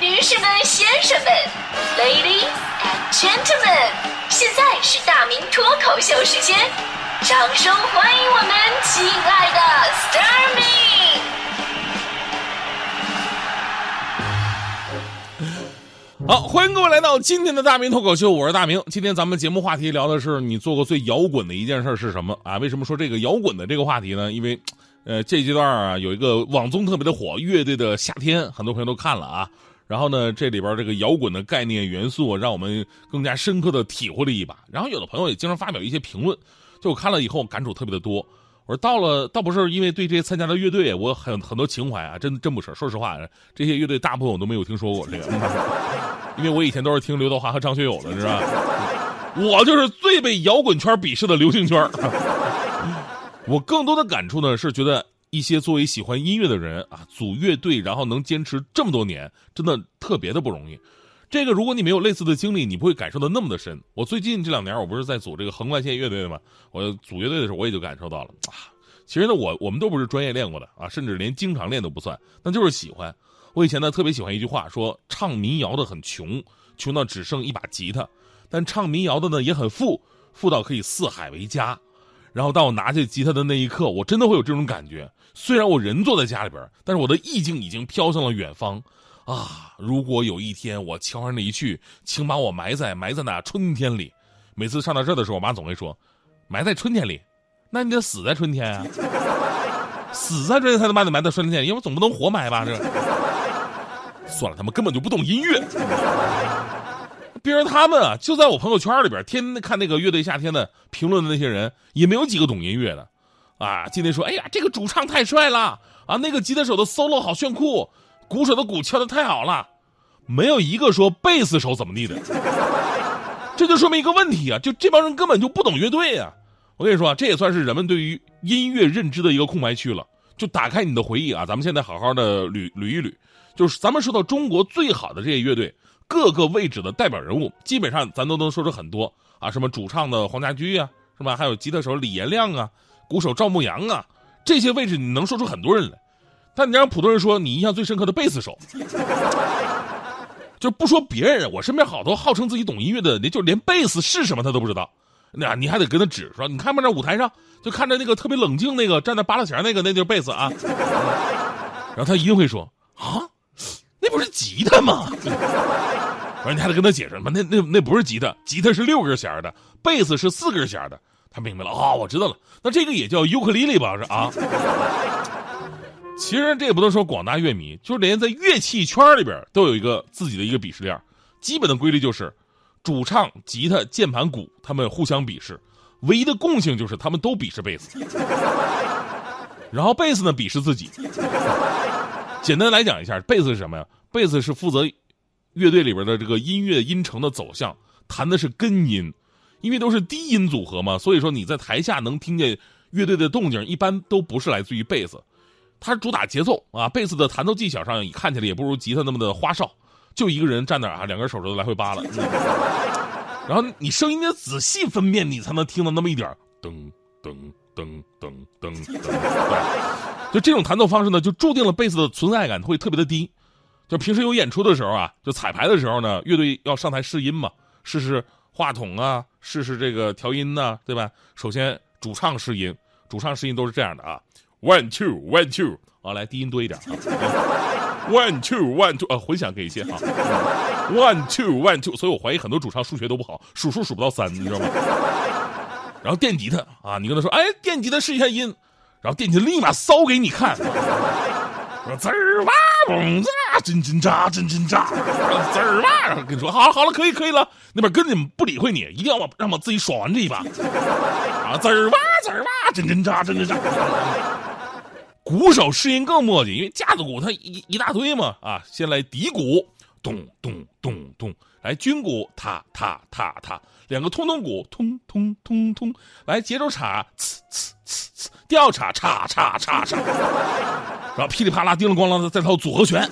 女士们、先生们，Ladies and Gentlemen，现在是大明脱口秀时间，掌声欢迎我们亲爱的 s t a r m y 好，欢迎各位来到今天的大明脱口秀，我是大明。今天咱们节目话题聊的是你做过最摇滚的一件事是什么啊？为什么说这个摇滚的这个话题呢？因为，呃，这阶段啊有一个网综特别的火，《乐队的夏天》，很多朋友都看了啊。然后呢，这里边这个摇滚的概念元素，让我们更加深刻的体会了一把。然后有的朋友也经常发表一些评论，就我看了以后感触特别的多。我说到了，倒不是因为对这些参加的乐队我很很多情怀啊，真真不是。说实话，这些乐队大部分我都没有听说过这个，因为我以前都是听刘德华和张学友的，是吧？我就是最被摇滚圈鄙视的流行圈。我更多的感触呢，是觉得。一些作为喜欢音乐的人啊，组乐队然后能坚持这么多年，真的特别的不容易。这个如果你没有类似的经历，你不会感受到那么的深。我最近这两年，我不是在组这个横贯线乐队吗？我组乐队的时候，我也就感受到了啊。其实呢，我我们都不是专业练过的啊，甚至连经常练都不算，那就是喜欢。我以前呢特别喜欢一句话，说唱民谣的很穷，穷到只剩一把吉他；但唱民谣的呢也很富，富到可以四海为家。然后当我拿起吉他的那一刻，我真的会有这种感觉。虽然我人坐在家里边，但是我的意境已经飘向了远方。啊，如果有一天我悄然离去，请把我埋在埋在那春天里。每次唱到这的时候，我妈总会说：“埋在春天里，那你得死在春天啊！死在春天才能把你埋在春天，因为总不能活埋吧？这算了，他们根本就不懂音乐。”别人他们啊，就在我朋友圈里边，天天看那个乐队夏天的评论的那些人，也没有几个懂音乐的，啊，今天说，哎呀，这个主唱太帅了啊，那个吉他手的 solo 好炫酷，鼓手的鼓敲的太好了，没有一个说贝斯手怎么地的，这就说明一个问题啊，就这帮人根本就不懂乐队啊。我跟你说，这也算是人们对于音乐认知的一个空白区了。就打开你的回忆啊，咱们现在好好的捋捋一捋，就是咱们说到中国最好的这些乐队。各个位置的代表人物，基本上咱都能说出很多啊，什么主唱的黄家驹啊，是吧？还有吉他手李延亮啊，鼓手赵牧阳啊，这些位置你能说出很多人来。但你让普通人说你印象最深刻的贝斯手，就不说别人，我身边好多号称自己懂音乐的，那就连贝斯是什么他都不知道。那你还得跟他指说，你看不那舞台上，就看着那个特别冷静那个站在八拉弦那个，那就是贝斯啊。然后他一定会说啊，那不是吉他吗？完，你还得跟他解释嘛？那那那不是吉他，吉他是六根弦的，贝斯是四根弦的。他明白了啊，我知道了。那这个也叫尤克里里吧？是啊。其实这也不能说广大乐迷，就是连在乐器圈里边都有一个自己的一个鄙视链。基本的规律就是，主唱、吉他、键盘、鼓，他们互相鄙视。唯一的共性就是他们都鄙视贝斯。然后贝斯呢鄙视自己。简单来讲一下，贝斯是什么呀？贝斯是负责。乐队里边的这个音乐音程的走向，弹的是根音，因为都是低音组合嘛，所以说你在台下能听见乐队的动静，一般都不是来自于贝斯，它主打节奏啊。贝斯的弹奏技巧上看起来也不如吉他那么的花哨，就一个人站那啊，两根手指头来回扒拉，然后你声音得仔细分辨，你才能听到那么一点噔噔噔噔噔噔，就这种弹奏方式呢，就注定了贝斯的存在感会特别的低。就平时有演出的时候啊，就彩排的时候呢，乐队要上台试音嘛，试试话筒啊，试试这个调音呐，对吧？首先主唱试音，主唱试音都是这样的啊，one two one two 啊，来低音多一点啊，one two one two 啊，混响给一些啊，one two one two，所以我怀疑很多主唱数学都不好，数数数不到三，你知道吗？然后电吉他啊，你跟他说，哎，电吉他试一下音，然后电吉他立马骚给你看，滋儿哇。嘣啊，真真扎，真真炸，滋儿嘛！跟你说，好了好了，可以可以了。那边根本不理会你，一定要让我自己爽完这一把。啊，滋儿哇，滋儿哇，真真扎，真真扎。鼓手适应更磨叽，因为架子鼓它一一大堆嘛。啊，先来底鼓，咚咚咚咚，来军鼓，踏踏踏踏，两个通通鼓，通通通通，来节奏镲，呲呲呲呲，调镲，叉叉叉叉。然后噼里啪啦、叮了咣啷的再套组合拳，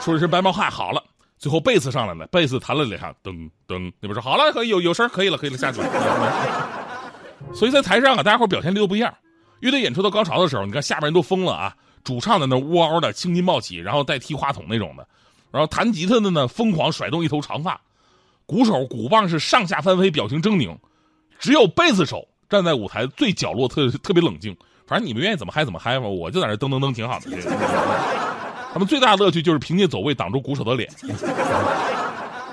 说一声白毛汗好了。最后贝斯上来了，贝斯弹了两下，噔噔，那边说好了，可以有有声，可以了，可以了，下去了。所以在台上啊，大家伙表现力都不一样。乐队演出到高潮的时候，你看下边人都疯了啊，主唱在那呜嗷的青筋暴起，然后带踢话筒那种的，然后弹吉他的呢疯狂甩动一头长发，鼓手鼓棒是上下翻飞，表情狰狞，只有贝斯手站在舞台最角落，特特别冷静。反正你们愿意怎么嗨怎么嗨吧，我就在那噔噔噔挺好的。他们最大的乐趣就是凭借走位挡住鼓手的脸。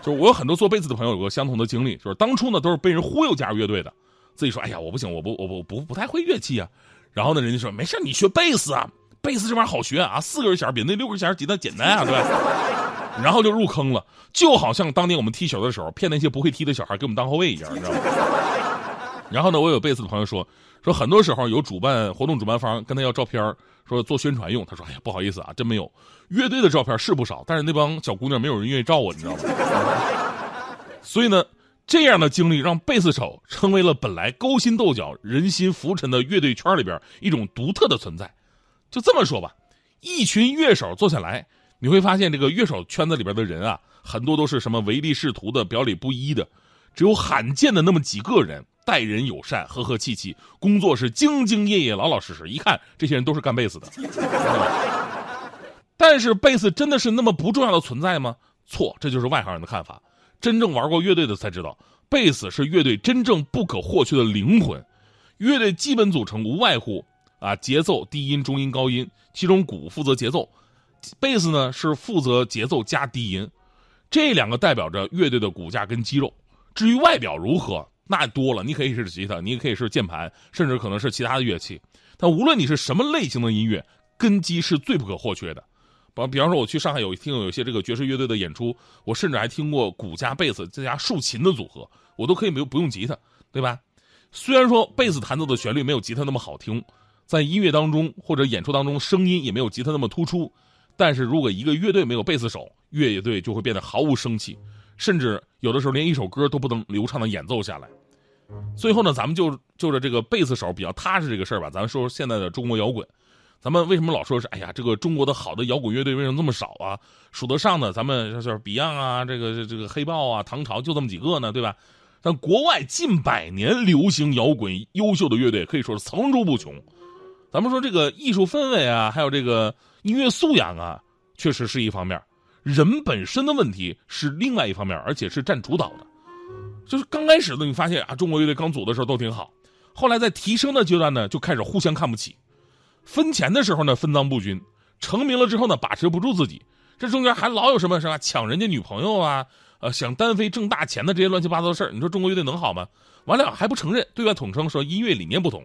就是我有很多做贝斯的朋友有个相同的经历，就是当初呢都是被人忽悠加入乐队的，自己说哎呀我不行，我不我不不不太会乐器啊。然后呢人家说没事你学贝斯啊，贝斯这玩意儿好学啊，四根弦比那六根弦吉他简单啊，对吧？然后就入坑了，就好像当年我们踢球的时候骗那些不会踢的小孩给我们当后卫一样，你知道吗？然后呢，我有贝斯的朋友说，说很多时候有主办活动主办方跟他要照片，说做宣传用。他说：“哎呀，不好意思啊，真没有。乐队的照片是不少，但是那帮小姑娘没有人愿意照我，你知道吗？” 所以呢，这样的经历让贝斯手成为了本来勾心斗角、人心浮沉的乐队圈里边一种独特的存在。就这么说吧，一群乐手坐下来，你会发现这个乐手圈子里边的人啊，很多都是什么唯利是图的、表里不一的，只有罕见的那么几个人。待人友善，和和气气，工作是兢兢业业，老老实实。一看，这些人都是干贝斯的。但是，贝斯真的是那么不重要的存在吗？错，这就是外行人的看法。真正玩过乐队的才知道，贝斯是乐队真正不可或缺的灵魂。乐队基本组成无外乎啊，节奏、低音、中音、高音，其中鼓负责节奏，贝斯呢是负责节奏加低音，这两个代表着乐队的骨架跟肌肉。至于外表如何？那多了，你可以是吉他，你也可以是键盘，甚至可能是其他的乐器。但无论你是什么类型的音乐，根基是最不可或缺的。比比方说，我去上海有听有一些这个爵士乐队的演出，我甚至还听过鼓加贝斯再加竖琴的组合，我都可以没有不用吉他，对吧？虽然说贝斯弹奏的旋律没有吉他那么好听，在音乐当中或者演出当中声音也没有吉他那么突出，但是如果一个乐队没有贝斯手，乐队就会变得毫无生气，甚至有的时候连一首歌都不能流畅的演奏下来。最后呢，咱们就就着这个贝斯手比较踏实这个事儿吧，咱们说说现在的中国摇滚。咱们为什么老说是哎呀，这个中国的好的摇滚乐队为什么这么少啊？数得上的，咱们就是 Beyond 啊，这个这个黑豹啊，唐朝就这么几个呢，对吧？但国外近百年流行摇滚优秀的乐队可以说是层出不穷。咱们说这个艺术氛围啊，还有这个音乐素养啊，确实是一方面，人本身的问题是另外一方面，而且是占主导的。就是刚开始呢，你发现啊，中国乐队刚组的时候都挺好，后来在提升的阶段呢，就开始互相看不起，分钱的时候呢分赃不均，成名了之后呢把持不住自己，这中间还老有什么是吧抢人家女朋友啊，呃想单飞挣大钱的这些乱七八糟的事儿，你说中国乐队能好吗？完了还不承认，对外统称说音乐理念不同，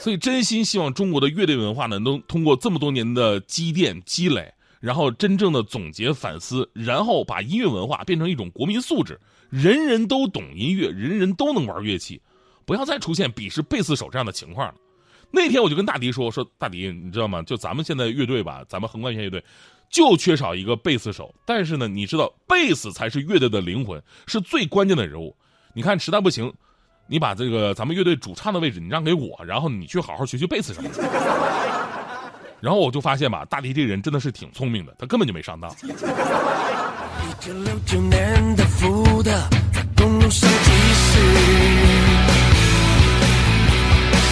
所以真心希望中国的乐队文化呢，能通过这么多年的积淀积累。然后真正的总结反思，然后把音乐文化变成一种国民素质，人人都懂音乐，人人都能玩乐器，不要再出现鄙视贝斯手这样的情况了。那天我就跟大迪说：“说大迪，你知道吗？就咱们现在乐队吧，咱们横贯线乐队，就缺少一个贝斯手。但是呢，你知道贝斯才是乐队的灵魂，是最关键的人物。你看实在不行，你把这个咱们乐队主唱的位置你让给我，然后你去好好学学贝斯什么的。”然后我就发现吧，大迪这人真的是挺聪明的，他根本就没上当。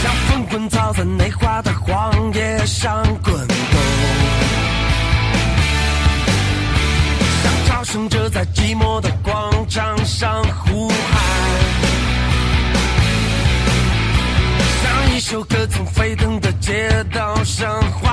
像风滚草在内华的荒野上滚动，像朝圣者在寂寞的广场上首歌从沸腾的街道上。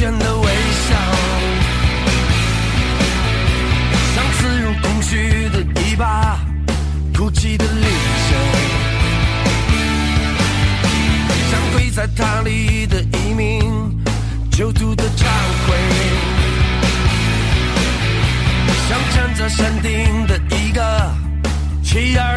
的微笑，像刺入空虚的一把哭泣的利剑，像跪在塔里的移民囚徒的忏悔，像站在山顶的一个乞儿。